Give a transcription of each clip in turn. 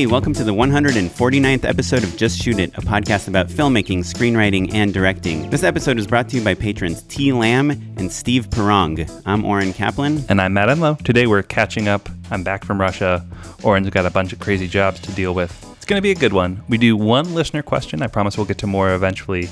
Hey, welcome to the 149th episode of Just Shoot It, a podcast about filmmaking, screenwriting, and directing. This episode is brought to you by patrons T. Lamb and Steve Perong. I'm Oren Kaplan. And I'm Matt Enlow. Today we're catching up. I'm back from Russia. Oren's got a bunch of crazy jobs to deal with. It's going to be a good one. We do one listener question. I promise we'll get to more eventually.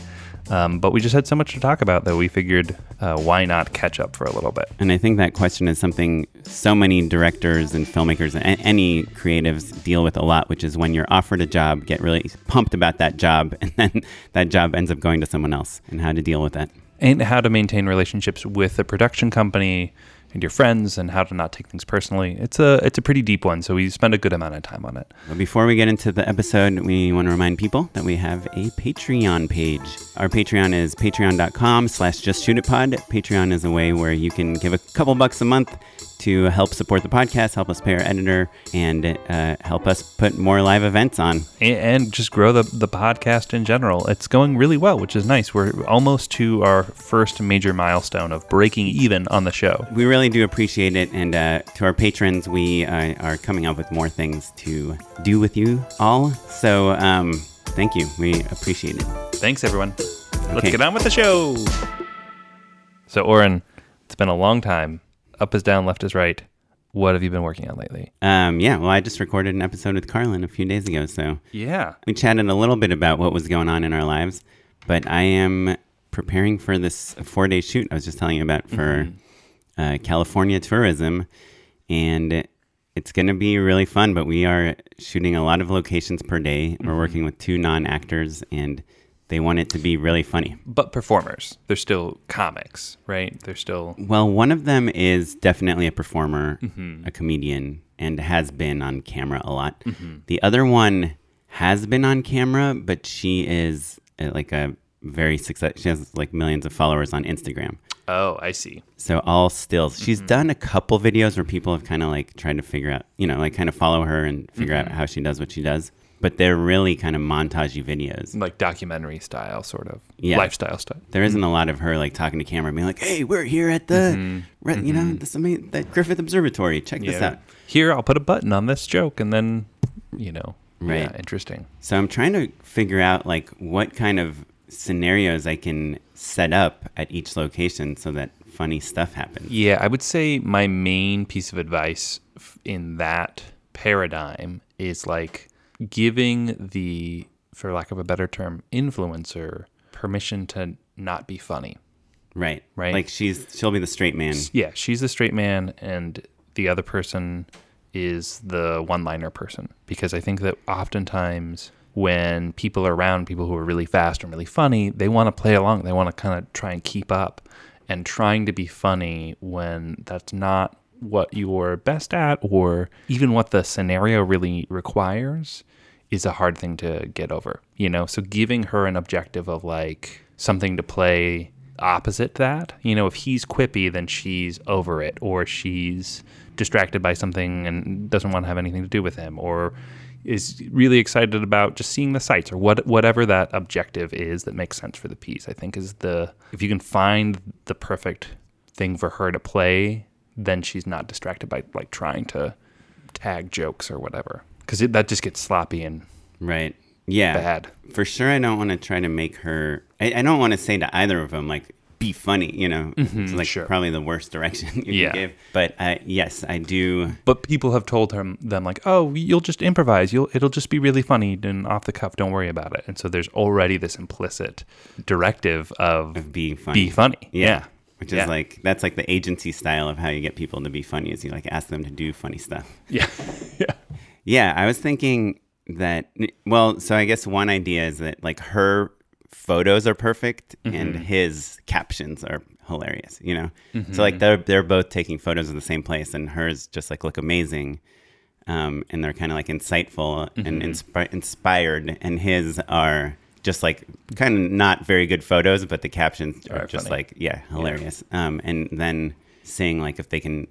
Um, but we just had so much to talk about that we figured uh, why not catch up for a little bit. And I think that question is something so many directors and filmmakers and any creatives deal with a lot, which is when you're offered a job, get really pumped about that job, and then that job ends up going to someone else, and how to deal with that. And how to maintain relationships with the production company and your friends and how to not take things personally. It's a it's a pretty deep one, so we spend a good amount of time on it. But before we get into the episode, we want to remind people that we have a Patreon page. Our Patreon is patreon.com slash just shoot it pod. Patreon is a way where you can give a couple bucks a month to help support the podcast, help us pay our editor, and uh, help us put more live events on. And just grow the, the podcast in general. It's going really well, which is nice. We're almost to our first major milestone of breaking even on the show. We really do appreciate it. And uh, to our patrons, we uh, are coming up with more things to do with you all. So um, thank you. We appreciate it. Thanks, everyone. Let's get on with the show. So, Oren, it's been a long time up is down, left is right. What have you been working on lately? Um, yeah, well, I just recorded an episode with Carlin a few days ago, so yeah, we chatted a little bit about what was going on in our lives. But I am preparing for this four-day shoot I was just telling you about for mm-hmm. uh, California tourism, and it's going to be really fun. But we are shooting a lot of locations per day. Mm-hmm. We're working with two non-actors and they want it to be really funny. But performers, they're still comics, right? They're still. Well, one of them is definitely a performer, mm-hmm. a comedian, and has been on camera a lot. Mm-hmm. The other one has been on camera, but she is uh, like a very success. She has like millions of followers on Instagram. Oh, I see. So all stills. She's mm-hmm. done a couple videos where people have kind of like tried to figure out, you know, like kind of follow her and figure out mm-hmm. how she does what she does but they're really kind of montagey videos, like documentary style, sort of yeah. lifestyle style. There isn't a lot of her like talking to camera, being like, "Hey, we're here at the, mm-hmm. re- you mm-hmm. know, this, I mean, that Griffith Observatory. Check yeah. this out. Here, I'll put a button on this joke, and then, you know, right, yeah, interesting. So I'm trying to figure out like what kind of scenarios I can set up at each location so that funny stuff happens. Yeah, I would say my main piece of advice in that paradigm is like giving the, for lack of a better term, influencer permission to not be funny. Right. Right. Like she's she'll be the straight man. Yeah, she's the straight man and the other person is the one-liner person because I think that oftentimes when people are around people who are really fast and really funny, they want to play along. They want to kind of try and keep up and trying to be funny when that's not what you're best at or even what the scenario really requires is a hard thing to get over, you know? So giving her an objective of like something to play opposite that, you know, if he's quippy, then she's over it or she's distracted by something and doesn't want to have anything to do with him or is really excited about just seeing the sights or what whatever that objective is that makes sense for the piece. I think is the if you can find the perfect thing for her to play then she's not distracted by like trying to tag jokes or whatever. Because that just gets sloppy and right. Yeah. bad. For sure i don't want to try to make her i, I don't want to say to either of them like be funny you know? Mm-hmm, it's like sure. probably the worst direction you yeah. can give. But uh, yes i do. But people have told him them like oh you'll just improvise. You'll it'll just be really funny and off the cuff. Don't worry about it. And so there's already this implicit directive of, of being funny. be funny. Yeah. yeah which yeah. is like that's like the agency style of how you get people to be funny is you like ask them to do funny stuff yeah yeah yeah i was thinking that well so i guess one idea is that like her photos are perfect mm-hmm. and his captions are hilarious you know mm-hmm. so like they're they're both taking photos of the same place and hers just like look amazing um, and they're kind of like insightful mm-hmm. and inspi- inspired and his are just like kind of not very good photos, but the captions are just funny. like yeah, hilarious. Yeah. Um, and then saying like if they can,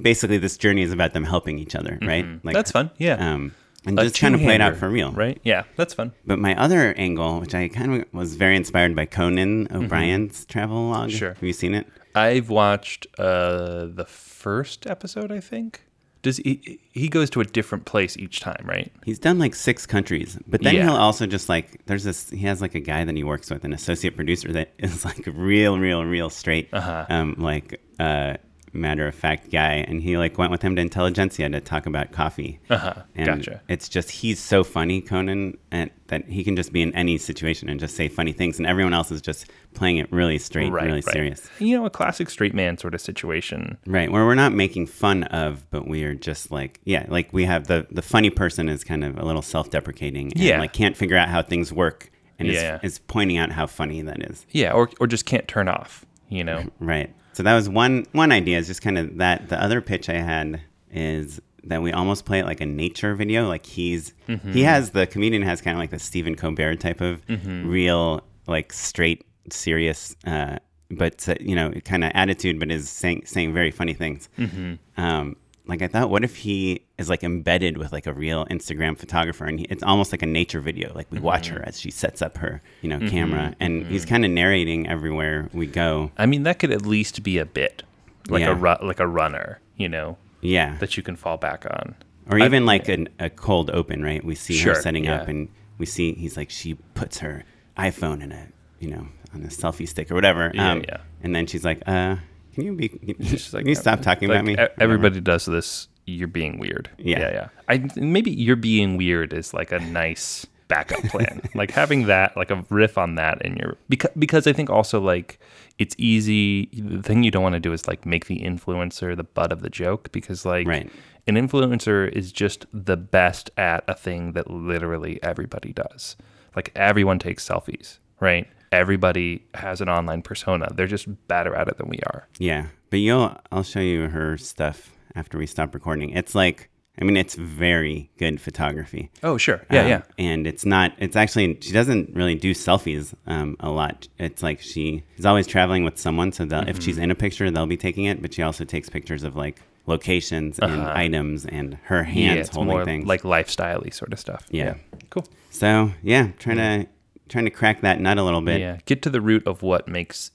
basically this journey is about them helping each other, mm-hmm. right? Like that's fun. Yeah. Um, and a just trying to play it out for real, right? Yeah, that's fun. But my other angle, which I kind of was very inspired by Conan mm-hmm. O'Brien's mm-hmm. travel log. Sure. Have you seen it? I've watched uh, the first episode, I think. Does he he goes to a different place each time, right? He's done like six countries, but then Yeah. he'll also just like there's this. He has like a guy that he works with, an associate producer that is like real, real, real straight, Uh-huh. um, like uh, matter of fact guy, and he like went with him to Intelligentsia to talk about coffee. Uh-huh. And Gotcha. It's just he's so funny, Conan, and that he can just be in any situation and just say funny things, and everyone else is just playing it really straight, Right, really right. serious. You know, a classic straight man sort of situation. Right, where we're not making fun of, but we are just like, yeah, like we have the the funny person is kind of a little self-deprecating, and Yeah. like can't figure out how things work, and Yeah. is, is pointing out how funny that is. Yeah, or or just can't turn off. You know. Right. So that was one one idea. Is just kind of that. The other pitch I had is that we almost play it like a nature video. Like he's Mm-hmm. he has the comedian has kind of like the Stephen Colbert type of Mm-hmm. real like straight serious. Uh, but uh, you know, kind of attitude, but is saying saying very funny things. Mm-hmm. Um, like I thought, what if he is like embedded with like a real Instagram photographer, and he, it's almost like a nature video. Like we watch Mm-hmm. her as she sets up her, you know, camera, and he's kind of narrating everywhere we go. I mean, that could at least be a bit, like Yeah. a ru- like a runner. You know, Yeah, that you can fall back on. or even like an, a cold open, right? We see Sure, her setting up, and we see he's like she puts her iPhone in a you know on a selfie stick or whatever. Um, Yeah, yeah. And then she's like, "Uh, can you be? She's like, can you stop talking like, about me?" Everybody does this. You're being weird. Yeah. yeah, yeah. I maybe you're being weird is like a nice backup plan. like having that, like a riff on that in your because because I think also like it's easy. The thing you don't want to do is like make the influencer the butt of the joke because like Right. an influencer is just the best at a thing that literally everybody does. Like everyone takes selfies, right? Everybody has an online persona. They're just better at it than we are. Yeah, but you'll I'll show you her stuff after we stop recording. It's like I mean, it's very good photography. Oh, sure. Yeah, Um, yeah. And it's not. It's actually she doesn't really do selfies um, a lot. It's like she is always traveling with someone, so they'll if she's Mm-hmm. in a picture, they'll be taking it. But she also takes pictures of like locations and items and her Uh-huh. Yeah, hands it's holding things. like lifestyle-y sort of stuff. Yeah. Cool. so yeah, trying to trying to crack that nut a little bit. Yeah. Get to the root of what makes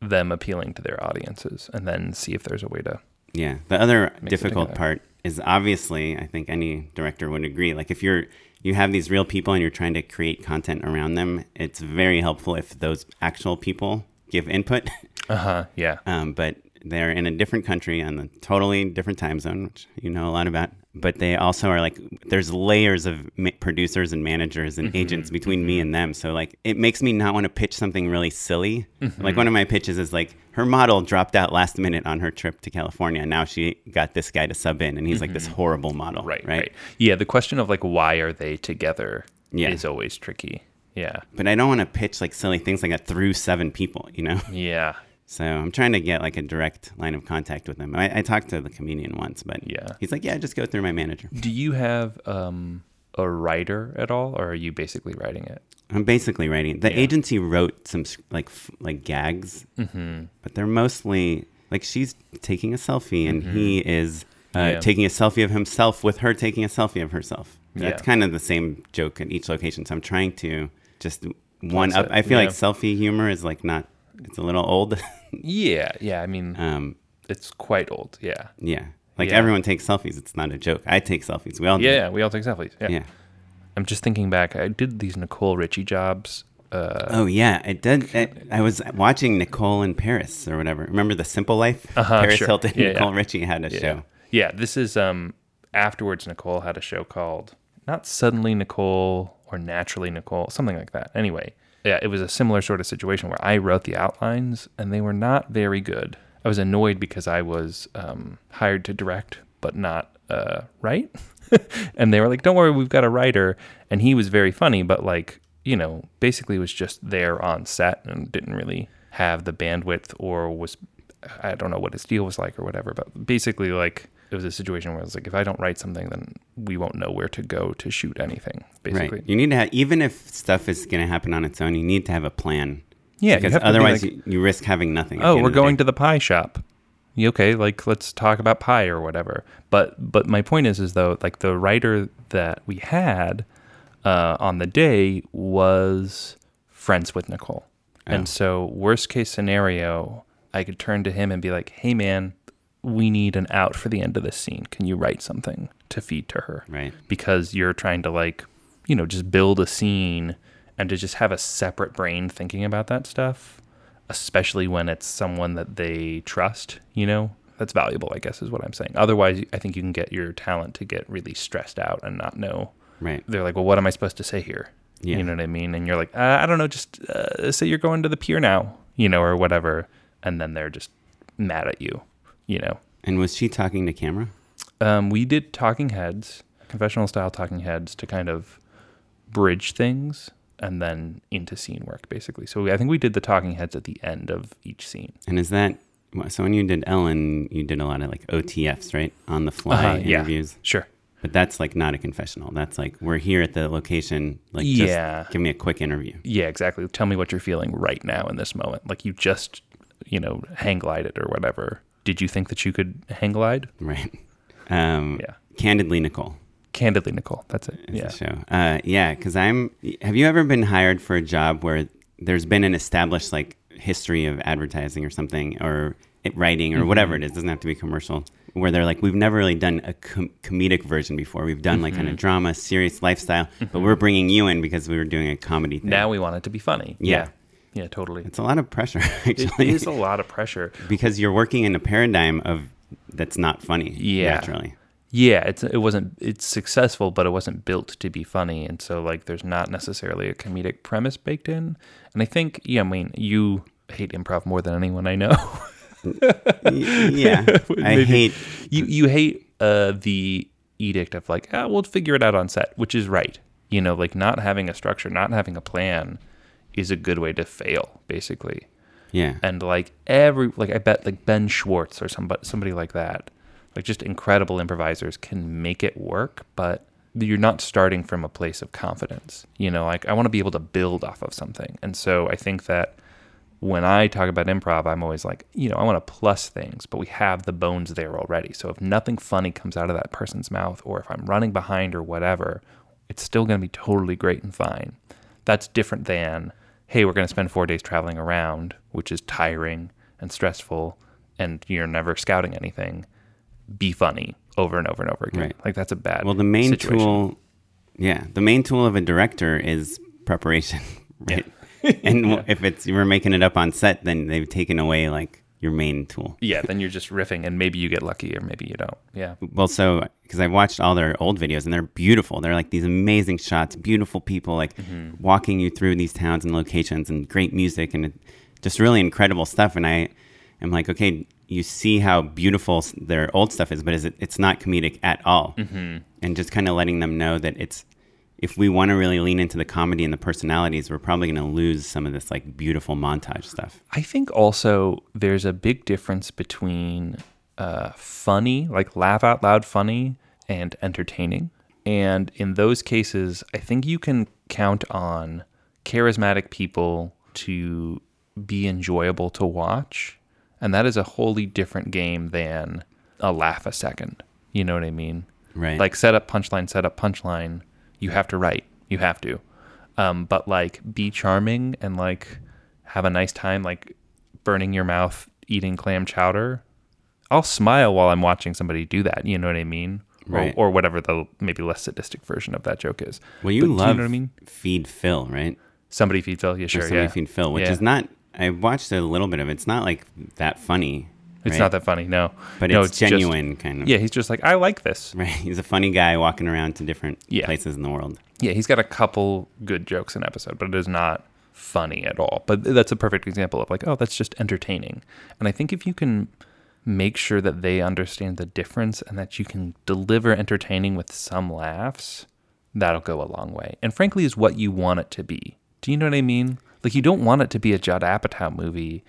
them appealing to their audiences and then see if there's a way to Yeah. The other difficult part is obviously, I think any director would agree. Like if you're you have these real people and you're trying to create content around them, it's very helpful if those actual people give input. Uh-huh. Yeah. um, but they're in a different country on a totally different time zone, which you know a lot about. But they also are like there's layers of ma- producers and managers and mm-hmm. agents between me and them. So like it makes me not want to pitch something really silly. Mm-hmm. Like one of my pitches is like her model dropped out last minute on her trip to California. Now she got this guy to sub in, and he's like this mm-hmm. horrible model. Right, right. right. Yeah, the question of like why are they together Yeah. is always tricky. Yeah. But I don't want to pitch like silly things like that through seven people. You know. Yeah. So I'm trying to get like a direct line of contact with him. I, I talked to the comedian once, but Yeah. he's like, yeah, just go through my manager. Do you have um a writer at all or are you basically writing it? I'm basically writing. it. The Yeah. agency wrote some like f- like gags, Mm-hmm. but they're mostly like she's taking a selfie and he is uh, Mm-hmm. Yeah. taking a selfie of himself with her taking a selfie of herself. That's Yeah. kind of the same joke at each location. So I'm trying to just one up. it, I feel like selfie humor is like not. It's a little old. Yeah, yeah. I mean, um, it's quite old. Yeah. yeah, like Yeah. everyone takes selfies. It's not a joke. I take selfies. We all do. Yeah, we all take selfies. Yeah. Yeah. I'm just thinking back. I did these Nicole Richie jobs. Uh, Oh yeah, it did. It, I was watching Nicole in Paris or whatever. Remember the Simple Life? Uh-huh, Paris sure. Hilton, Yeah, Nicole yeah. Richie had a yeah. show. Yeah, this is um afterwards Nicole had a show called not Suddenly Nicole or Naturally Nicole, something like that. Anyway, yeah, it was a similar sort of situation where I wrote the outlines and they were not very good. I was annoyed because I was um, hired to direct but not uh, write. and they were like, "Don't worry, we've got a writer." And he was very funny, but like, you know, basically was just there on set and didn't really have the bandwidth or was I don't know what his deal was like or whatever, but basically like it was a situation where it's like if I don't write something then we won't know where to go to shoot anything. Basically. Right. You need to have even if stuff is going to happen on its own, you need to have a plan. Yeah, because to be otherwise like- you, you risk having nothing. oh, we're going to the pie shop. You okay, like let's talk about pie or whatever. But but my point is is though like the writer that we had uh, on the day was friends with Nicole. Oh. And so worst case scenario, I could turn to him and be like, "Hey man, we need an out for the end of this scene. Can you write something to feed to her? Right. Because you're trying to like, you know, just build a scene and to just have a separate brain thinking about that stuff, especially when it's someone that they trust, you know, that's valuable, I guess is what I'm saying. Otherwise, I think you can get your talent to get really stressed out and not know. Right. They're like, well, what am I supposed to say here? Yeah. You know what I mean? And you're like, uh, I don't know, just uh, say you're going to the pier now, you know, or whatever. And then they're just mad at you, you know. And was she talking to camera? Um, we did talking heads, confessional style talking heads to kind of bridge things and then into scene work, basically. So I think we did the talking heads at the end of each scene. And is that so? When you did Ellen, you did a lot of like OTFs, right? On the fly Uh-huh, yeah. interviews. Sure. But that's like not a confessional. That's like we're here at the location. Like, Yeah. just give me a quick interview. Yeah, exactly. Tell me what you're feeling right now in this moment. Like you just, you know, hang glided or whatever. Did you think that you could hang glide? Right. Um, Yeah. Candidly, Nicole. Candidly, Nicole. That's it. Yeah. Uh, yeah, because I'm. Have you ever been hired for a job where there's been an established like history of advertising or something, or it, writing or whatever Mm-hmm. it is? Doesn't have to be commercial. Where they're like, we've never really done a com- comedic version before. We've done like kind Mm-hmm. of drama, serious lifestyle, but we're bringing you in because we were doing a comedy thing. Now we want it to be funny. Yeah. Yeah, yeah totally. it's a lot of pressure actually, It is a lot of pressure. because you're working in a paradigm of that's not funny. Yeah. naturally. Yeah, it's it wasn't it's successful, but it wasn't built to be funny, and so like there's not necessarily a comedic premise baked in. And I think, yeah, I mean, you hate improv more than anyone I know. Yeah, I hate. you you hate uh, the edict of like, ah, we'll figure it out on set, which is right. You know, like not having a structure, not having a plan, is a good way to fail, basically. Yeah, and like every like I bet like Ben Schwartz or somebody somebody like that, like just incredible improvisers can make it work, but you're not starting from a place of confidence. You know, like I want to be able to build off of something, and so I think that when I talk about improv, I'm always like, you know, I want to plus things, but we have the bones there already. So if nothing funny comes out of that person's mouth, or if I'm running behind or whatever, it's still going to be totally great and fine. That's different than, hey, we're going to spend four days traveling around, which is tiring and stressful, and you're never scouting anything. Be funny over and over and over again. Right. Like that's a bad. Well, the main situation. tool, yeah, the main tool of a director is preparation, right? and if it's you were making it up on set, then they've taken away like your main tool. Yeah, then you're just riffing, and maybe you get lucky, or maybe you don't. Yeah. Well, so because I've watched all their old videos and they're beautiful. They're like these amazing shots, beautiful people, like Mm-hmm. walking you through these towns and locations, and great music and just really incredible stuff. And I am like, okay, you see how beautiful their old stuff is, but is it? It's not comedic at all. Mm-hmm. And just kind of letting them know that it's if we want to really lean into the comedy and the personalities, we're probably going to lose some of this like beautiful montage stuff. I think also there's a big difference between uh, funny, like laugh out loud funny, and entertaining. And in those cases, I think you can count on charismatic people to be enjoyable to watch. And that is a wholly different game than a laugh a second. You know what I mean? Right. Like set up punchline, set up punchline. You have to write. You have to. Um, but like be charming and like have a nice time, like burning your mouth eating clam chowder. I'll smile while I'm watching somebody do that. You know what I mean? Right. Or, or whatever the maybe less sadistic version of that joke is. well, you But love you know what I mean? Feed Phil, right? Somebody feed Phil. Yeah, or sure. somebody Yeah. feed Phil, which Yeah. is not. I watched a little bit of it. It's not like that funny. It's right? not that funny. No. but no, it's, just- genuine, kind of. yeah, he's just like I like this. right. He's a funny guy walking around to different Yeah. places in the world. Yeah, he's got a couple good jokes in episode, but it is not funny at all. But that's a perfect example of like, oh, that's just entertaining. And I think if you can make sure that they understand the difference and that you can deliver entertaining with some laughs, that'll go a long way. And frankly, is what you want it to be. Do you know what I mean? Like, you don't want it to be a Judd Apatow movie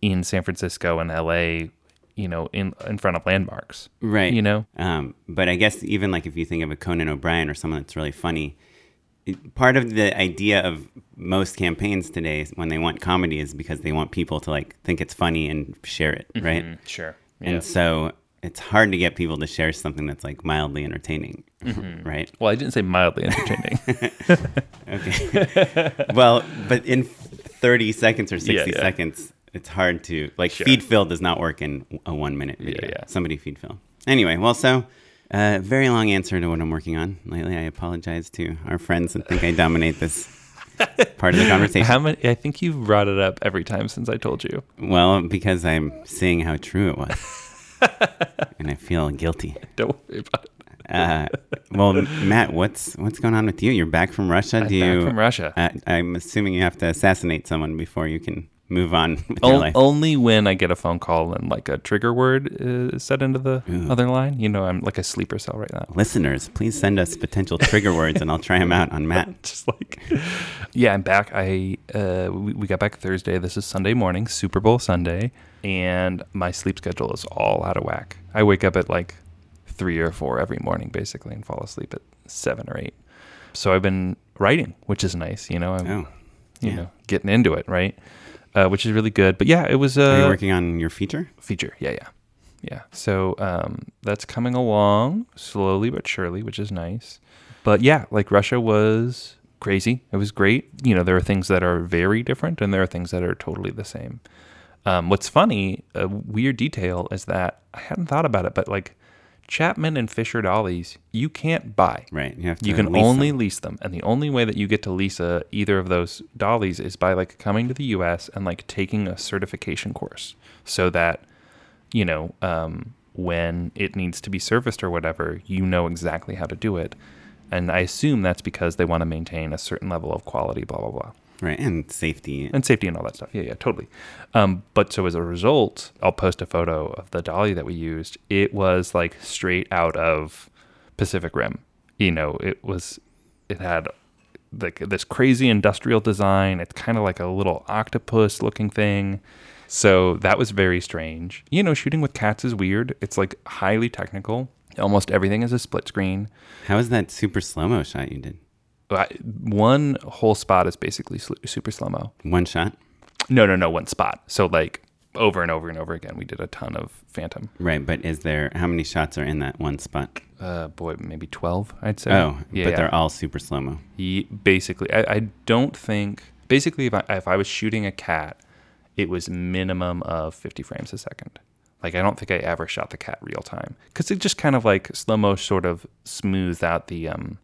in San Francisco and LA, you know, in in front of landmarks. Right. You know? Um, but I guess even like if you think of a Conan O'Brien or someone that's really funny, part of the idea of most campaigns today when they want comedy is because they want people to like think it's funny and share it, right? Mm, sure. And so it's hard to get people to share something that's like mildly entertaining, Mm-hmm. right? Well, I didn't say mildly entertaining. Okay. well, but in 30 seconds or 60 Yeah, yeah. seconds, it's hard to like Sure. feed Phil does not work in a one minute video. yeah. Somebody feed Phil. Anyway, well, so uh, very long answer to what I'm working on lately. I apologize to our friends and think I dominate this part of the conversation. How many? I think you've brought it up every time since I told you. Well, because I'm seeing how true it was, and I feel guilty. Don't worry about it. Uh, well, Matt, what's what's going on with you? You're back from Russia. I'm Do you? back from Russia. Uh, I'm assuming you have to assassinate someone before you can move on O- life. only when I get a phone call and like a trigger word is set into the other line. You know, I'm like a sleeper cell right now. Listeners, please send us potential trigger words, and I'll try them out on Matt. Just like, yeah, I'm back. I uh, we, we got back Thursday. This is Sunday morning, Super Bowl Sunday, and my sleep schedule is all out of whack. I wake up at like three or four every morning, basically, and fall asleep at seven or eight. So I've been writing, which is nice. You know, I'm Oh, you yeah. know getting into it, right? Uh, which is really good. But yeah, it was. Uh, Are you working on your feature? feature. Yeah, yeah, yeah. So um, that's coming along slowly but surely, which is nice. But yeah, like Russia was crazy. It was great. You know, there are things that are very different, and there are things that are totally the same. Um, what's funny, a weird detail, is that I hadn't thought about it, but like Chapman and Fisher dollies, you can't buy. Right. You have to. You can lease only them. lease them, and the only way that you get to lease a, either of those dollies is by like coming to the U.S. and like taking a certification course, so that you know um, when it needs to be serviced or whatever, you know exactly how to do it. And I assume that's because they want to maintain a certain level of quality, blah blah blah, Right, and safety. and safety and all that stuff. Yeah, yeah, totally. Um, but so as a result, I'll post a photo of the dolly that we used. It was like straight out of Pacific Rim. You know, it was it had like this crazy industrial design. It's kind of like a little octopus looking thing. So that was very strange. You know, shooting with cats is weird. It's like highly technical. Almost everything is a split screen. How was that super slow mo shot you did? One whole spot is basically super slow mo. One shot. No, no, no, one spot. So like over and over and over again, we did a ton of Phantom. Right, but is there how many shots are in that one spot? Uh, boy, maybe twelve, I'd say. Oh, yeah, but yeah. they're all super slow mo. Basically I, I don't think basically if I, if I was shooting a cat it was minimum of 50 frames a second like i don't think i ever shot the cat real time because it just kind of like slow mo sort of smooths out the um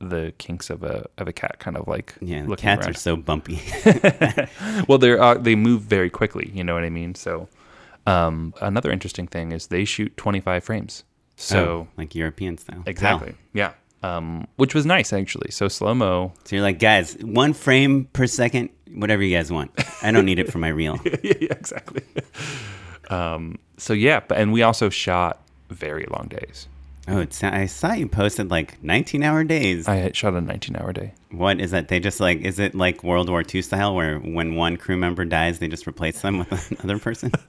the kinks of a of a cat kind of like Yeah, the cats around. are so bumpy. well they're uh, they move very quickly you know what i mean so um another interesting thing is they shoot 25 frames so Oh, like European style. exactly Wow. yeah um which was nice actually so slow mo So you're like, guys, one frame per second, whatever you guys want. I don't need it for my reel. yeah, yeah, exactly. um, so yeah, but and we also shot very long days. Oh, it's, I saw you posted like 19 hour days. I shot a 19-hour day. What is that? They just like, is it like World War II style where when one crew member dies, they just replace them with another person?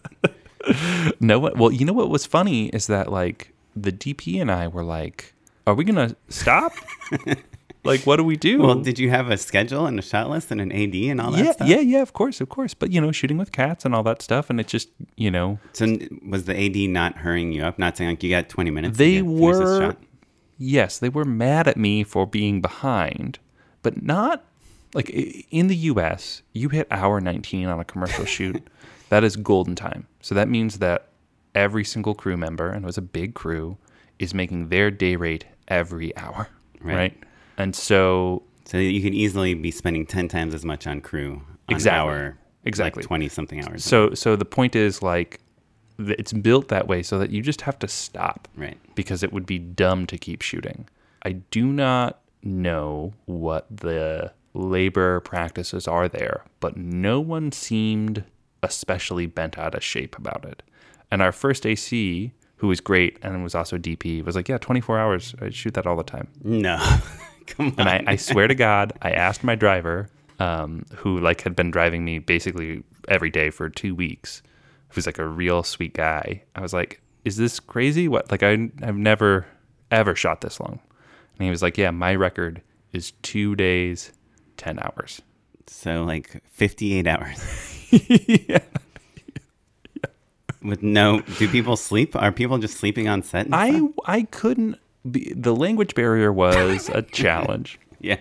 No, what? Well, you know what was funny is that like the DP and I were like, "Are we gonna stop? like, what do we do?" well, did you have a schedule and a shot list and an AD and all that yeah, stuff? yeah, yeah. Of course, of course. But you know, shooting with cats and all that stuff, and it just you know, So was the AD not hurrying you up? Not saying like you got 20 minutes. They to get, this were- shot? yes, they were mad at me for being behind, but not like in the US, you hit hour 19 on a commercial shoot. that is golden time. So that means that every single crew member, and it was a big crew, is making their day rate every hour. Right. Right. And so So you could easily be spending 10 times as much on crew on Exactly. hour. Exactly. Like 20 something hours. so so the point is like it's built that way so that you just have to stop. right. because it would be dumb to keep shooting. I do not know what the labor practices are there, but no one seemed especially bent out of shape about it. And our first AC, who was great and was also DP, was like, "Yeah, 24 hours. I shoot that all the time." No. Come on. And I, I swear to God, I asked my driver, um, who like had been driving me basically every day for two weeks, who's like a real sweet guy. I was like, "Is this crazy? What? Like I I've never ever shot this long." And he was like, "Yeah, my record is two days, ten hours." So like 58 hours. yeah. With no, do people sleep? Are people just sleeping on set? I? I couldn't. Be, the language barrier was a challenge. yeah.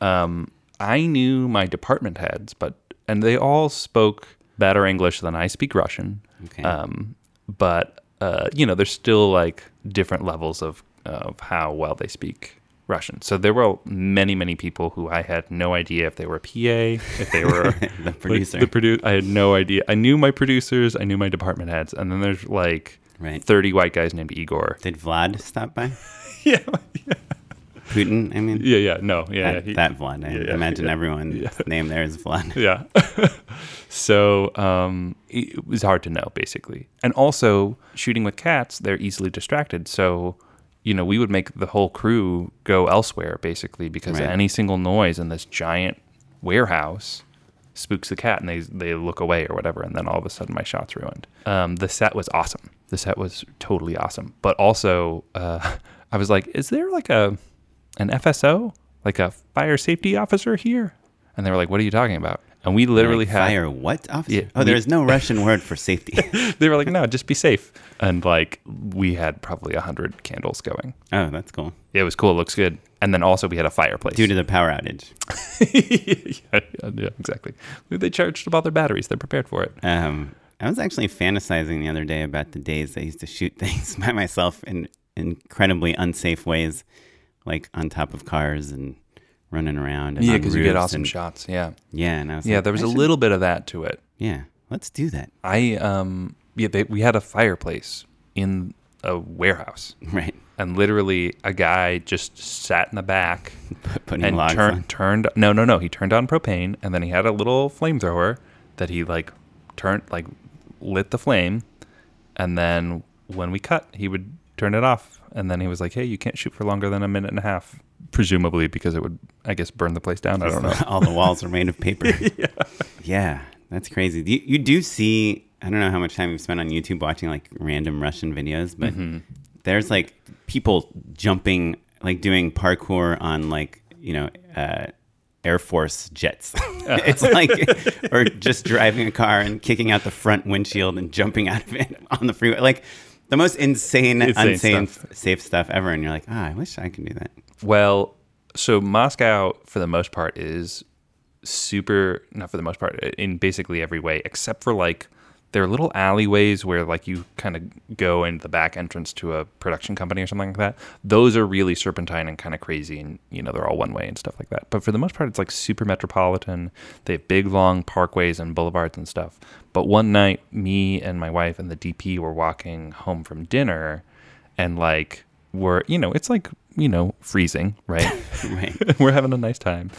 um, I knew my department heads, but and they all spoke better English than I speak Russian. Okay. Um, but uh, you know, there's still like different levels of of how well they speak Russian. So there were many, many people who I had no idea if they were a PA, if they were the producer. Like, the produ- I had no idea. I knew my producers, I knew my department heads, and then there's like right. 30 white guys named Igor. Did Vlad stop by? yeah, Putin, I mean? yeah, yeah. No, yeah, that, yeah, he- that Vlad. I yeah, yeah, imagine yeah. everyone's Yeah. name there is Vlad. yeah. so um, it was hard to know, basically. And also, shooting with cats, they're easily distracted. So, you know, we would make the whole crew go elsewhere, basically, because Right. any single noise in this giant warehouse spooks the cat and they, they look away or whatever. And then all of a sudden, my shot's ruined. Um, the set was awesome. The set was totally awesome. But also, uh, I was like, is there like a an FSO, like a fire safety officer here? And they were like, what are you talking about? And we literally Like, had fire what officer? Yeah, oh, we- there's no Russian word for safety. they were like, no, just be safe. And like we had probably a hundred candles going. oh, that's cool. It was cool. It looks good. And then also we had a fireplace. Due to the power outage. yeah, yeah, yeah, exactly. They charged up all their batteries. They're prepared for it. Um, I was actually fantasizing the other day about the days I used to shoot things by myself in incredibly unsafe ways, like on top of cars and running around. And Yeah, because you get awesome and- shots. Yeah, Yeah, and I was yeah. like, There was I a should- little bit of that to it. Yeah, let's do that. I um yeah they, we had a fireplace in a warehouse. Right, And literally, a guy just sat in the back putting and logs turn, on. turned no no no he turned on propane and then he had a little flamethrower that he like turned like lit the flame and then when we cut he would turn it off and then he was like hey you can't shoot for longer than a minute and a half presumably because it would i guess burn the place down i don't know All the walls are made of paper. yeah. that's crazy. You, you do see. I don't know how much time you've spent on YouTube watching like random Russian videos, but Mm-hmm. there's like people jumping, like doing parkour on like you know. Uh, Air Force jets. it's like, or just driving a car and kicking out the front windshield and jumping out of it on the freeway. Like the most insane, Insane unsafe, stuff. safe stuff ever. And you're like, ah, I wish I could do that. Well so moscow for the most part is super not for the most part in basically every way except for like there are little alleyways where like you kind of go into the back entrance to a production company or something like that. Those are really serpentine and kind of crazy and you know they're all one way and stuff like that. But for the most part it's like super metropolitan. They have big long parkways and boulevards and stuff. But one night me and my wife and the dp were walking home from dinner and like we're you know it's like you know freezing right Right. we're having a nice time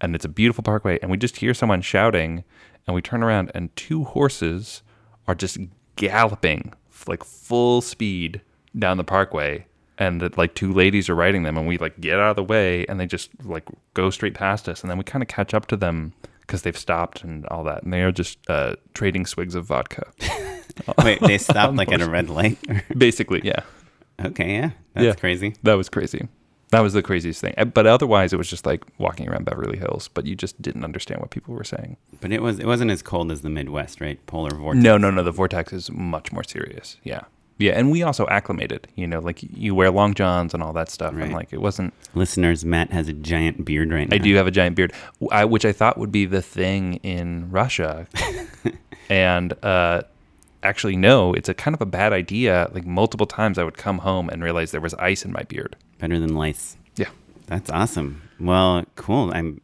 and it's a beautiful parkway and we just hear someone shouting and we turn around and two horses are just galloping like full speed down the parkway and that like two ladies are riding them and we like get out of the way and they just like go straight past us and then we kind of catch up to them because they've stopped and all that and they are just uh, trading swigs of vodka Wait, they stopped like at a red light? basically yeah okay, yeah. That's Yeah. crazy. That was crazy. That was the craziest thing. But otherwise, it was just like walking around Beverly Hills, but you just didn't understand what people were saying. But it was it wasn't as cold as the Midwest, right? Polar vortex. No, no, no. The vortex is much more serious. Yeah. Yeah. And we also acclimated, you know, like you wear long johns and all that stuff. Right. And like it wasn't, Listeners, Matt has a giant beard right now. I do have a giant beard, which I thought would be the thing in Russia. and, uh, actually, no, it's a kind of a bad idea. Like multiple times I would come home and realize there was ice in my beard. Better than lice. Yeah. That's awesome. Well, cool. I'm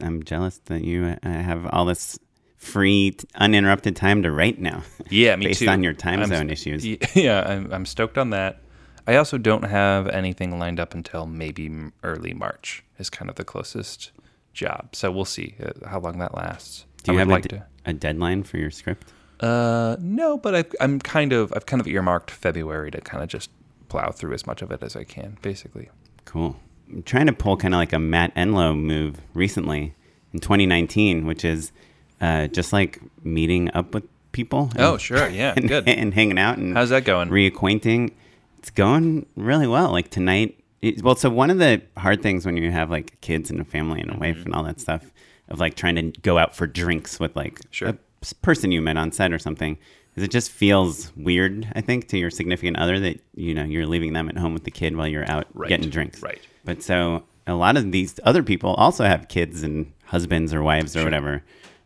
I'm jealous that you uh, have all this free, uninterrupted time to write now. Yeah, me Based too. on your time I'm- zone issues. Yeah, I'm, I'm stoked on that. I also don't have anything lined up until maybe early March is kind of the closest job. So we'll see uh, how long that lasts. Do you have like a d- a deadline for your script? Uh, no, but I've, I'm kind of I've kind of earmarked February to kind of just plow through as much of it as I can, basically. Cool. I'm trying to pull kind of like a Matt Enlow move recently in 2019, which is uh, just like meeting up with people. and- Oh, sure, yeah, and, good. and hanging out and How's that going? reacquainting. It's going really well. Like tonight, it, well, so one of the hard things when you have like kids and a family and a wife Mm-hmm. and all that stuff of like trying to go out for drinks with like Sure. a person you met on set or something is it just feels weird, I think, to your significant other that, you know, you're leaving them at home with the kid while you're out Right, getting drinks. right. But so a lot of these other people also have kids and husbands or wives or whatever.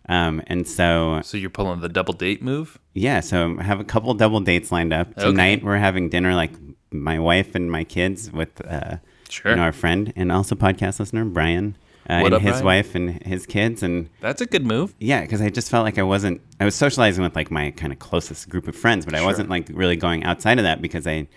Um, and so So you're pulling the double date move? yeah, so I have a couple double dates lined up Okay. tonight. We're having dinner, like my wife and my kids, with uh, Sure. you know, our friend and also podcast listener Brian uh, and up, his Brian? wife and his kids, and That's a good move. yeah, because I just felt like I wasn't. I was socializing with like my kind of closest group of friends, but I Sure. wasn't like really going outside of that because I,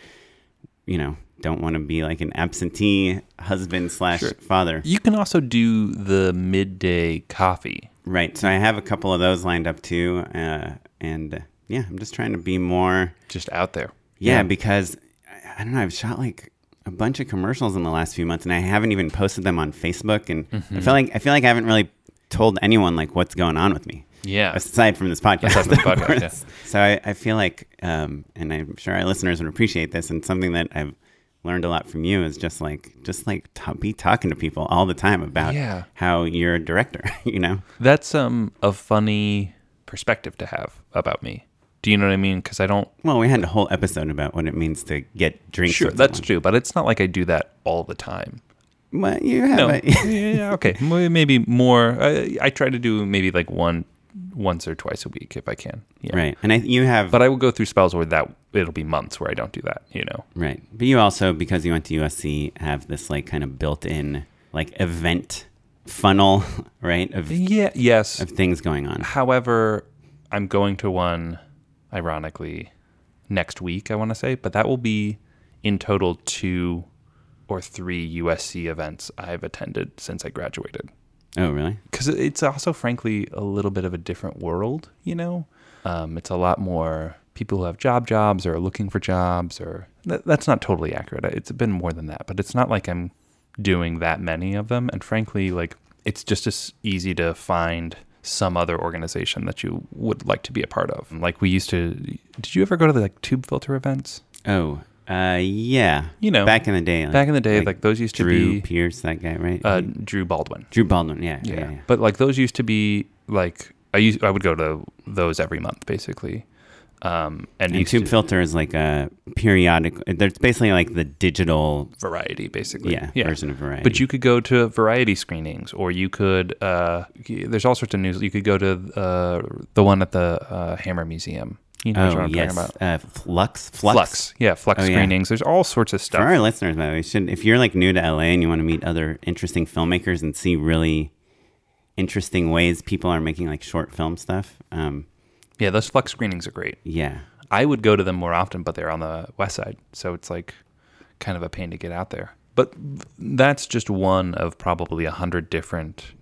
you know, don't want to be like an absentee husband slash Sure. father. You can also do the midday coffee. Right. So I have a couple of those lined up too, uh, and uh, yeah, I'm just trying to be more. Just out there. Yeah, because I- I don't know. I've shot like a bunch of commercials in the last few months, and I haven't even posted them on Facebook. And Mm-hmm. I feel like I feel like I haven't really told anyone like what's going on with me. Yeah. aside from this podcast. From the podcast, course. So I, I feel like, um, and I'm sure our listeners would appreciate this, and something that I've learned a lot from you is just like, just like t- be talking to people all the time about Yeah. how you're a director. You know, That's um a funny perspective to have about me. Do you know what I mean? Because I don't. well, we had a whole episode about what it means to get drinks. Sure, that's someone. true, but it's not like I do that all the time. Well, you have No, a- yeah, okay, maybe more. I, I try to do maybe like one, once or twice a week if I can. Yeah. right, and I, you have, But I will go through spells where that it'll be months where I don't do that. You know. right, but you also because you went to USC have this like kind of built-in like event funnel, right, of Yeah. Yes. of things going on. However, I'm going to one, ironically, next week, I want to say, but that will be in total two or three USC events I've attended since I graduated. Oh, really? Because it's also, frankly, a little bit of a different world, you know? Um, it's a lot more people who have job jobs or are looking for jobs, or that, that's not totally accurate. It's been more than that, but it's not like I'm doing that many of them. And frankly, like, it's just as easy to find some other organization that you would like to be a part of. Like, we used to, did you ever go to the like Tubefilter events? Oh, uh, yeah. You know, back in the day. back in the day, like, those used to Drew be Pierce, that guy, right? uh, Drew Baldwin. Drew Baldwin. Yeah, yeah, yeah. yeah. yeah. But like those used to be like I used I would go to those every month basically. Um, and, And Tube to- Filter is like a periodic. It's basically like the digital, variety basically. yeah, version of Variety. But you could go to variety screenings, or you could. Uh, there's all sorts of news. You could go to uh, the one at the uh, Hammer Museum. You know what oh I'm yes, talking about? uh, Flux, Flux. Flux. Yeah, Flux Oh, yeah. screenings. There's all sorts of stuff. For our listeners, by the way, should if you're like new to LA and you want to meet other interesting filmmakers and see really interesting ways people are making like short film stuff, um, Yeah, those Flux screenings are great. yeah, I would go to them more often, but they're on the west side, so it's like kind of a pain to get out there. But that's just one of probably a hundred different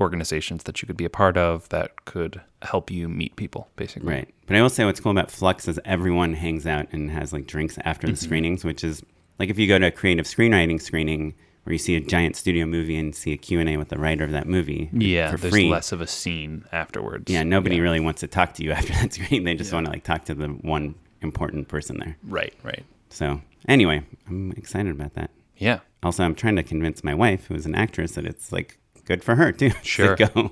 organizations that you could be a part of that could help you meet people, basically. right. But I will say what's cool about Flux is everyone hangs out and has like drinks after Mm-hmm. the screenings, which is like if you go to a creative screenwriting screening where you see a giant studio movie and see a Q&A with the writer of that movie Yeah, for there's free. less of a scene afterwards. Yeah, nobody Yeah. really wants to talk to you after that screen. They just want to like talk to the one important person there. Right, right. So anyway, I'm excited about that. Yeah. Also, I'm trying to convince my wife, who is an actress, that it's like good for her too. Sure. to go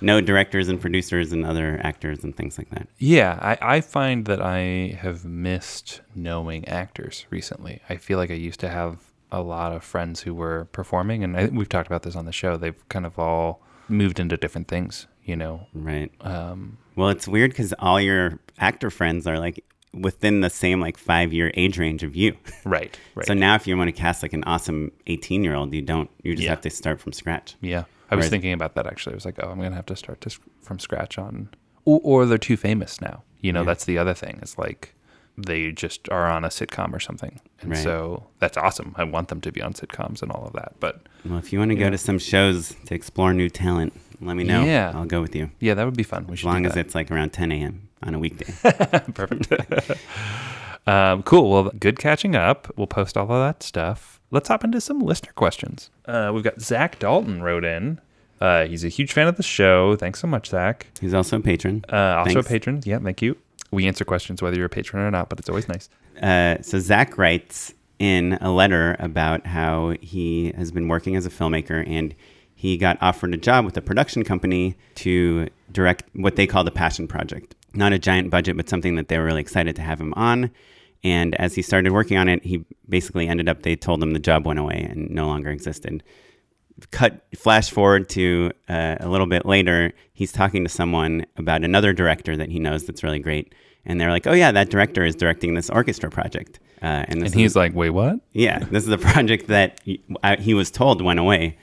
know directors and producers and other actors and things like that. Yeah, I, I find that I have missed knowing actors recently. I feel like I used to have a lot of friends who were performing, and I, we've talked about this on the show. They've kind of all moved into different things, you know. Right. Um, Well, it's weird because all your actor friends are like within the same like five year age range of you. right, right. So now, if you want to cast like an awesome 18 year old, you don't. You just Yeah. have to start from scratch. yeah, I was Whereas- thinking about that actually. I was like, oh, I'm gonna have to start this from scratch on, or, or they're too famous now. You know, Yeah. that's the other thing. It's like they just are on a sitcom or something, and Right. so that's awesome. I want them to be on sitcoms and all of that. But Well, if you want to go to some shows to explore new talent, let me know. Yeah. I'll go with you. yeah, that would be fun. We As long as it's like around 10 a.m. on a weekday. Perfect. um, cool. Well, good catching up. We'll post all of that stuff. Let's hop into some listener questions. Uh, we've got Zach Dalton wrote in. Uh, he's a huge fan of the show. Thanks so much, Zach. He's also a patron. Uh, also Thanks. a patron. Yeah, thank you. We answer questions whether you're a patron or not, but it's always nice. Uh, so Zach writes in a letter about how he has been working as a filmmaker and he got offered a job with a production company to direct what they call the passion project. Not a giant budget, but something that they were really excited to have him on. And as he started working on it, he basically ended up, they told him the job went away and no longer existed. Cut flash forward to uh, a little bit later. He's talking to someone about another director that he knows that's really great, and they're like, "Oh yeah, that director is directing this orchestra project." Uh, and, and he's like, "Wait, what?" Yeah, this is a project that he, he was told went away,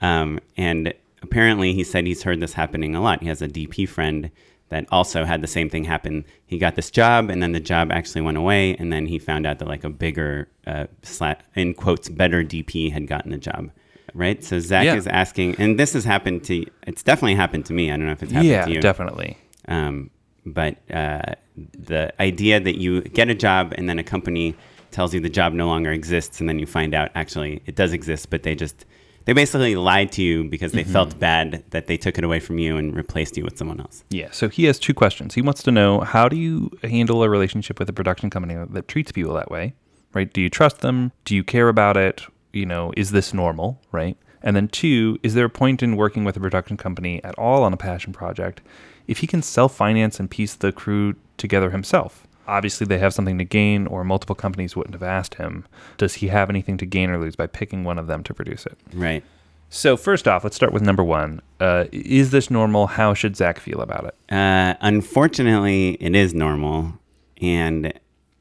um, and apparently he said he's heard this happening a lot. He has a DP friend that also had the same thing happen. He got this job, and then the job actually went away, and then he found out that like a bigger, uh, slat, in quotes, better DP had gotten the job. Right. So Zach yeah. is asking, and this has happened to. It's definitely happened to me. I don't know if it's happened yeah, to you. Yeah, definitely. Um, but uh, the idea that you get a job and then a company tells you the job no longer exists, and then you find out actually it does exist, but they just they basically lied to you because they mm-hmm. felt bad that they took it away from you and replaced you with someone else. Yeah. So he has two questions. He wants to know how do you handle a relationship with a production company that treats people that way, right? Do you trust them? Do you care about it? You know, is this normal, right? And then two, is there a point in working with a production company at all on a passion project if he can self finance and piece the crew together himself? obviously they have something to gain, or multiple companies wouldn't have asked him. Does he have anything to gain or lose by picking one of them to produce it? Right. So first off, let's start with number one. Uh, is this normal? How should Zach feel about it? Uh, unfortunately, it is normal, and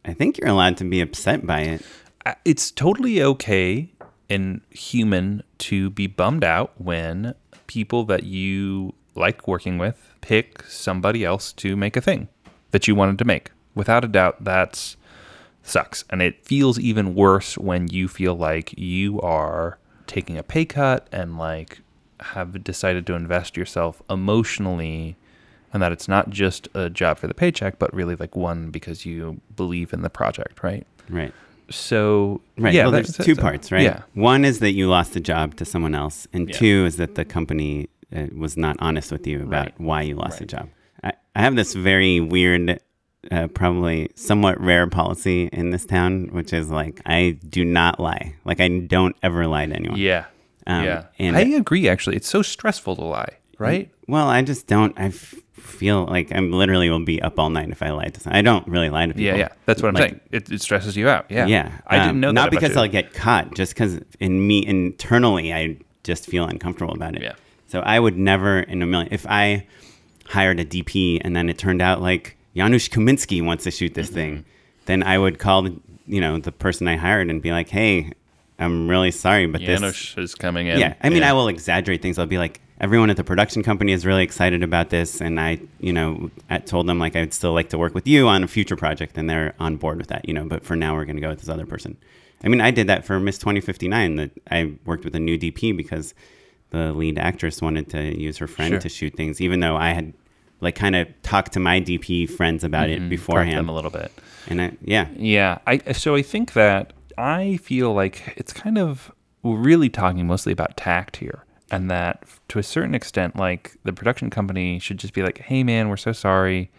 I think you're allowed to be upset by it. Uh, it's totally okay and human to be bummed out when people that you like working with pick somebody else to make a thing that you wanted to make without a doubt, that's sucks. And it feels even worse when you feel like you are taking a pay cut and like have decided to invest yourself emotionally and that it's not just a job for the paycheck, but really like one because you believe in the project, right? Right. So right. yeah, well, there's two parts, right? Yeah. One is that you lost the job to someone else, and yeah. two is that the company uh, was not honest with you about right. why you lost right. the job. I, I have this very weird uh, probably somewhat rare policy in this town, which is like I do not lie. Like I don't ever lie to anyone. Yeah. Um, yeah. And I agree. Actually, it's so stressful to lie, right? Well, I just don't. I f- feel like I'm literally will be up all night if I lie to someone. I don't really lie to people. Yeah, yeah. That's what I'm like, saying. It, it, stresses you out. Yeah. Yeah. I didn't um, know. Not because I'll get caught, just because in me internally I just feel uncomfortable about it. Yeah. So I would never in a million if I hired a DP and then it turned out like Janusz Kaminski wants to shoot this mm-hmm. thing, then I would call the, you know the person I hired and be like, hey, I'm really sorry, but Janusz this is coming in. Yeah, I mean, yeah. I will exaggerate things. I'll be like, everyone at the production company is really excited about this, and I, you know, I told them like I'd still like to work with you on a future project, and they're on board with that, you know. But for now, we're going to go with this other person. I mean, I did that for Miss 2059. That I worked with a new DP because the lead actress wanted to use her friend sure. to shoot things, even though I had like kind of talked to my DP friends about mm-hmm. it beforehand. them a little bit. And I, yeah. Yeah. I, so I think that I feel like it's kind of we're really talking mostly about tact here. And that to a certain extent, like the production company should just be like, hey man, we're so sorry.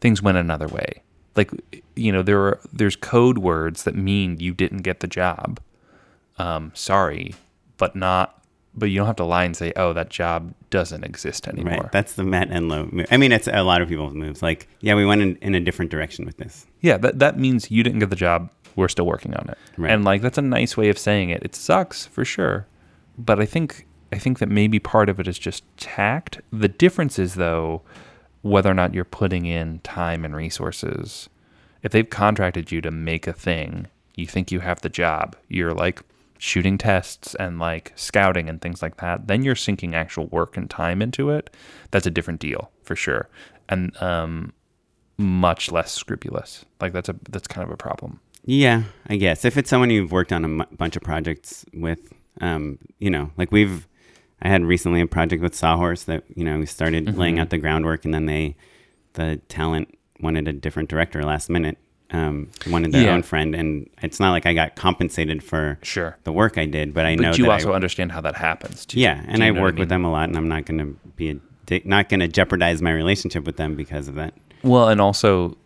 Things went another way. Like, you know, there are there's code words that mean you didn't get the job. Um, sorry, but not but you don't have to lie and say, "Oh, that job doesn't exist anymore." Right. That's the Matt Enlow move. I mean, it's a lot of people's moves. Like, yeah, we went in, in a different direction with this. Yeah, that that means you didn't get the job. We're still working on it. Right. And like, that's a nice way of saying it. It sucks for sure, but I think I think that maybe part of it is just tact. The difference is though whether or not you're putting in time and resources. If they've contracted you to make a thing, you think you have the job. You're like shooting tests and like scouting and things like that, then you're sinking actual work and time into it. That's a different deal for sure, and um, much less scrupulous. Like that's a that's kind of a problem. Yeah, I guess if it's someone you've worked on a m- bunch of projects with, um, you know, like we've, I had recently a project with Sawhorse that you know we started mm-hmm. laying out the groundwork, and then they, the talent wanted a different director last minute, um, wanted their yeah. own friend, and it's not like I got compensated for sure the work I did, but I but know you also I, understand how that happens. Too. Yeah, and I work I mean? with them a lot, and I'm not going to be a, not going to jeopardize my relationship with them because of that. Well, and also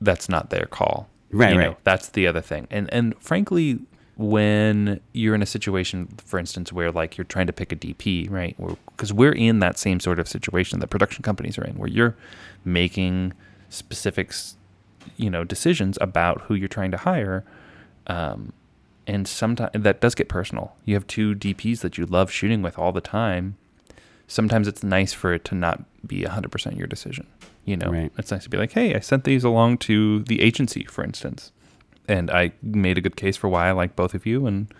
that's not their call, right? You right. Know, that's the other thing, and and frankly, when you're in a situation, for instance, where like you're trying to pick a DP, right? Because we're in that same sort of situation that production companies are in, where you're making specific, you know decisions about who you're trying to hire um, and sometimes that does get personal. You have two DPs that you love shooting with all the time. Sometimes it's nice for it to not be 100% your decision. You know, Right. it's nice to be like, hey, I sent these along to the agency, for instance, and I made a good case for why I like both of you, and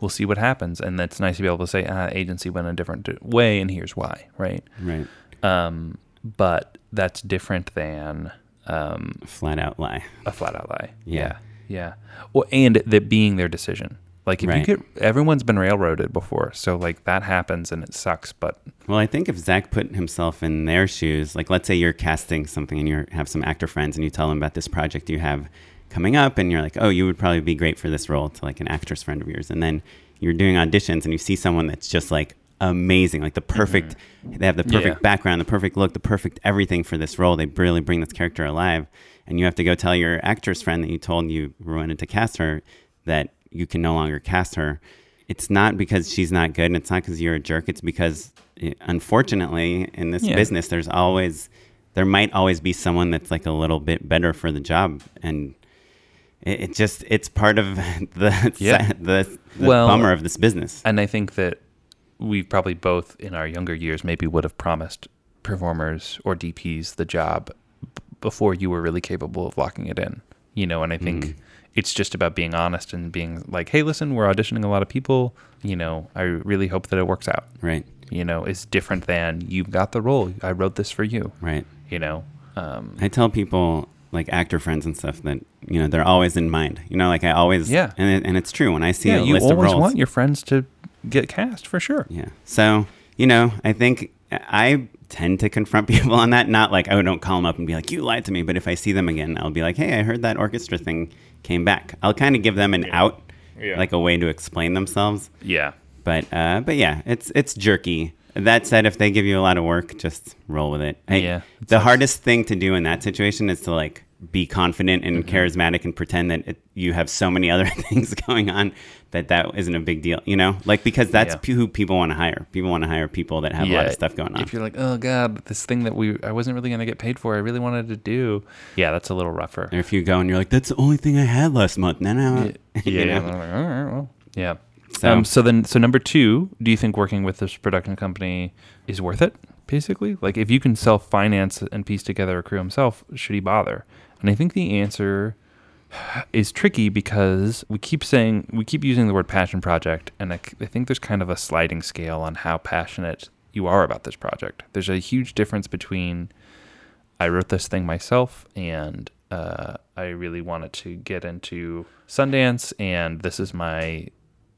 we'll see what happens. And that's nice to be able to say, ah, agency went a different way, and here's why, right? Right. Um, but that's different than um, Flat out lie. a flat out lie. Yeah. Yeah. Yeah. Well, and that being their decision. Like if Right. you get everyone's been railroaded before, so like that happens and it sucks. But Well, I think if Zach put himself in their shoes, like let's say you're casting something and you have some actor friends and you tell them about this project you have coming up, and you're like, oh, you would probably be great for this role to like an actress friend of yours, and then you're doing auditions and you see someone that's just like amazing, like the perfect, they have the perfect Yeah. background, the perfect look, the perfect everything for this role. They really bring this character alive, and you have to go tell your actress friend that you told you wanted to cast her that you can no longer cast her. It's not because she's not good, and it's not because you're a jerk. It's because, eh, unfortunately, in this Yeah. business, there's always, there might always be someone that's like a little bit better for the job, and it, it just, it's part of the Yeah. the, the Well, bummer of this business. and I think that we probably both in our younger years maybe would have promised performers or DPs the job before you were really capable of locking it in. You know, and I think Mhm. it's just about being honest and being like, hey, listen, we're auditioning a lot of people. You know, I really hope that it works out. Right, You know, it's different than you've got the role. I wrote this for you. right. You know, um, I tell people like actor friends and stuff that you know they're always in mind. You know, like I always Yeah. and it, and it's true when I see yeah, a you list of always roles. want your friends to get cast for sure. Yeah. So, you know, I think I tend to confront people on that. Not like, I don't call them up and be like, you lied to me. But if I see them again, I'll be like, hey, I heard that orchestra thing came back. I'll kind of give them an out, Yeah. like a way to explain themselves. Yeah. But, uh, but yeah, it's it's jerky. That said, if they give you a lot of work, just roll with it. I- Yeah, it The sucks. hardest thing to do in that situation is to like be confident and Mm-hmm. charismatic and pretend that it, you have so many other things going on that that isn't a big deal. You know, like because that's Yeah. p- who people want to hire. People want to hire people that have a lot of stuff going on. If you're like, oh god, this thing that we I wasn't really gonna get paid for, I really wanted to do. Yeah, that's a little rougher. Or if you go and you're like, that's the only thing I had last month. No, no. Yeah, yeah. like, all right, well, yeah. So- um, so then, so number two, do you think working with this production company is worth it? Basically, like if you can self finance and piece together a crew himself, should he bother? And I think the answer is tricky because we keep saying we keep using the word passion project, and I think there's kind of a sliding scale on how passionate you are about this project. There's a huge difference between I wrote this thing myself, and uh, I really wanted to get into Sundance, and this is my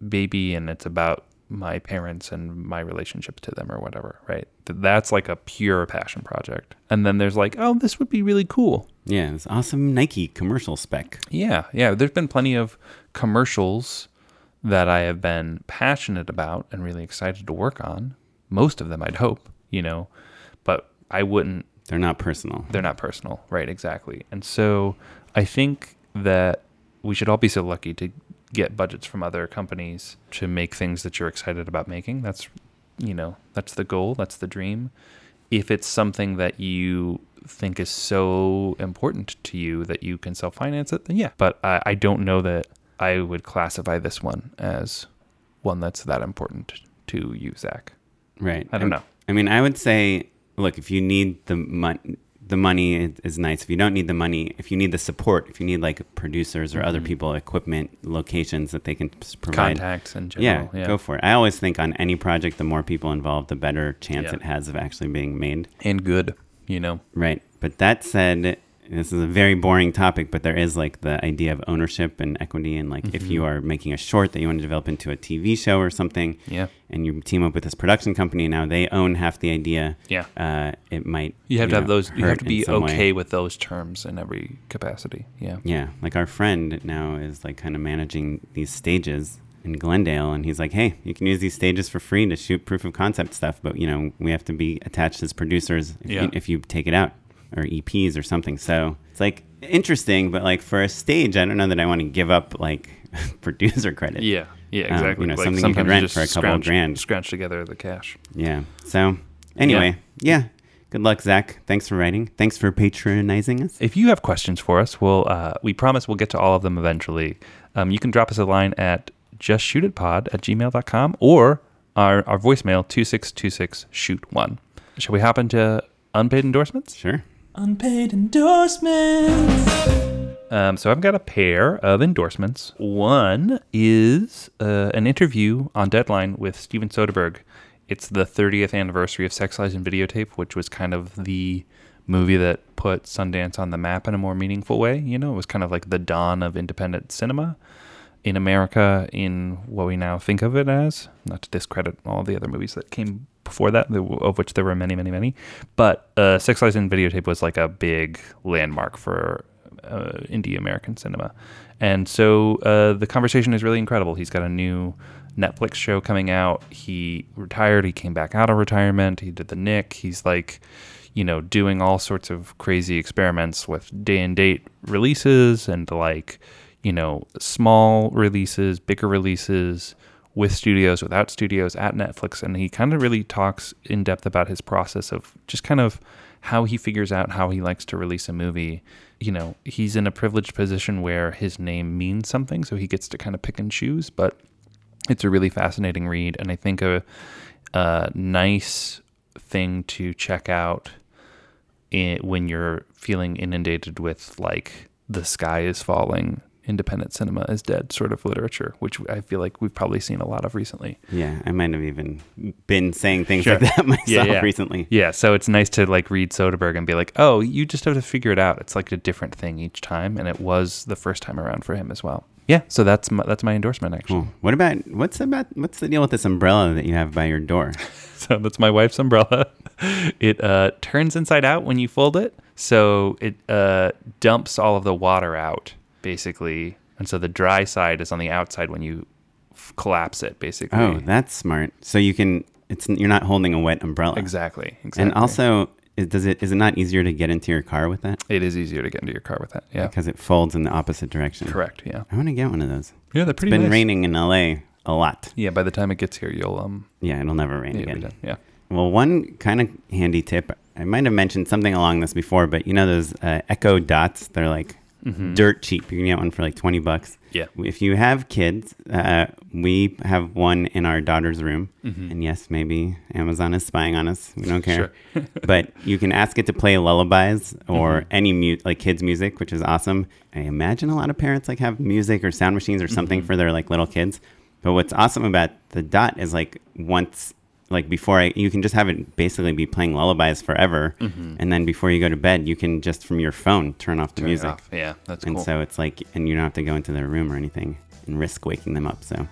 baby, and it's about my parents and my relationship to them, or whatever, right? That's like a pure passion project. And then there's like, oh, this would be really cool. Yeah, it's awesome Nike commercial spec. Yeah, yeah. There's been plenty of commercials that I have been passionate about and really excited to work on. Most of them, I'd hope, you know, but I wouldn't They're not personal. they're not personal, right? Exactly. And so I think that we should all be so lucky to get budgets from other companies to make things that you're excited about making. That's, you know, that's the goal, that's the dream. If it's something that you think is so important to you that you can self finance it, then yeah. But I, I don't know that I would classify this one as one that's that important to you, Zach. Right. I don't I'm- know. I mean, I would say, look, if you need the money, the money is, nice. If you don't need the money, if you need the support, if you need like producers or other mm-hmm. people, equipment, locations that they can provide, Contacts and yeah. Yeah. go for it. I always think on any project, the more people involved, the better chance Yeah. it has of actually being made. and good, you know. Right. But that said, this is a very boring topic, but there is like the idea of ownership and equity. And like if Mm-hmm. you are making a short that you want to develop into a TV show or something, Yeah. and you team up with this production company, now they own half the idea. Yeah. Uh, it might. You have to have those. You have to be some way. okay with those terms in every capacity. Yeah. Yeah. Like our friend now is like kind of managing these stages in Glendale, and he's like, "Hey, you can use these stages for free to shoot proof of concept stuff, but you know we have to be attached as producers if, Yeah. you, if you take it out or EPs or something." So it's like interesting, but like for a stage, I don't know that I want to give up like producer credit. Yeah. Yeah. Um, Exactly. you know, Like, something you can rent just for a couple scrounge, grand. Scrounge together the cash. Yeah. So anyway, yeah. Good luck, Zach. Thanks for writing. Thanks for patronizing us. If you have questions for us, we'll uh, we promise we'll get to all of them eventually. Um, you can drop us a line at justshootitpod at gmail.com or our, our voicemail 2626 shoot one. Shall we hop into unpaid endorsements? Sure. Unpaid endorsements. Um, so I've got a pair of endorsements. One is uh, an interview on Deadline with Steven Soderbergh. It's the 30th anniversary of Sex Lies and Videotape, which was kind of the movie that put Sundance on the map in a more meaningful way. You know, it was kind of like the dawn of independent cinema in America in what we now think of it as. Not to discredit all the other movies that came before that, of which there were many, many, many. But uh, Sex Lies and Videotape was like a big landmark for uh, indie American cinema. And so uh, the conversation is really incredible. He's got a new Netflix show coming out. He retired. He came back out of retirement. He did the Knick. He's like, you know, doing all sorts of crazy experiments with day and date releases and like, you know, small releases, bigger releases with studios, without studios at Netflix. And he kind of really talks in depth about his process of just kind of how he figures out how he likes to release a movie. You know, he's in a privileged position where his name means something, so he gets to kind of pick and choose. But it's a really fascinating read, and I think a, a nice thing to check out in, when you're feeling inundated with like the sky is falling independent cinema is dead sort of literature, which I feel like we've probably seen a lot of recently. Yeah, I might have even been saying things sure. like that myself yeah, yeah. recently. Yeah, so it's nice to like read Soderbergh and be like, oh, you just have to figure it out. It's like a different thing each time, and it was the first time around for him as well. Yeah, so that's my, that's my endorsement actually. Cool. What about what's about what's the deal with this umbrella that you have by your door? so that's my wife's umbrella. It uh, turns inside out when you fold it, so it uh, dumps all of the water out basically, and so the dry side is on the outside when you f- collapse it, basically. Oh, that's smart. So you can. It's you're not holding a wet umbrella. Exactly. Exactly. And also, is, does it is it not easier to get into your car with that? It is easier to get into your car with that. Yeah. Because it folds in the opposite direction. Correct. Yeah. I want to get one of those. Yeah, they're pretty. It's been nice. raining in LA a lot. Yeah. By the time it gets here, you'll um. Yeah, it'll never rain again. Yeah. Well, one kind of handy tip. I might have mentioned something along this before, but you know those uh, Echo dots? They're like mm-hmm. dirt cheap. You can get one for like 20 bucks. Yeah. If you have kids, uh, we have one in our daughter's room. Mm-hmm. And yes, maybe Amazon is spying on us. We don't care. But you can ask it to play lullabies or mm-hmm. any mu- like kids music, which is awesome. I imagine a lot of parents like have music or sound machines or something mm-hmm. for their like little kids. But what's awesome about the dot is like once like before I, you can just have it basically be playing lullabies forever, mm-hmm. and then before you go to bed, you can just from your phone turn off the turn music. Off. Yeah, that's and cool. so it's like, and you don't have to go into their room or anything and risk waking them up. So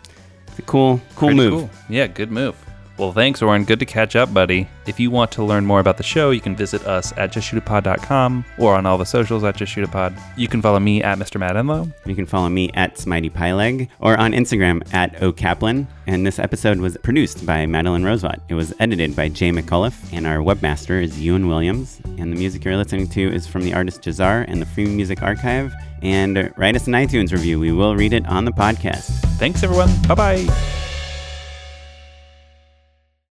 it's a cool, cool Pretty move. Cool. Yeah, good move. Well, thanks, Oren. Good to catch up, buddy. If you want to learn more about the show, you can visit us at justshootitpod.com or on all the socials at justshootitpod. You can follow me at Mr. Matt Enlow. You can follow me at Smitey Pyleg or on Instagram at okaplan. And this episode was produced by Madeline Rosevot. It was edited by Jay McCullough, and our webmaster is Ewan Williams. And the music you're listening to is from the artist Jahzzar and the Free Music Archive. And write us an iTunes review. We will read it on the podcast. Thanks, everyone. Bye bye.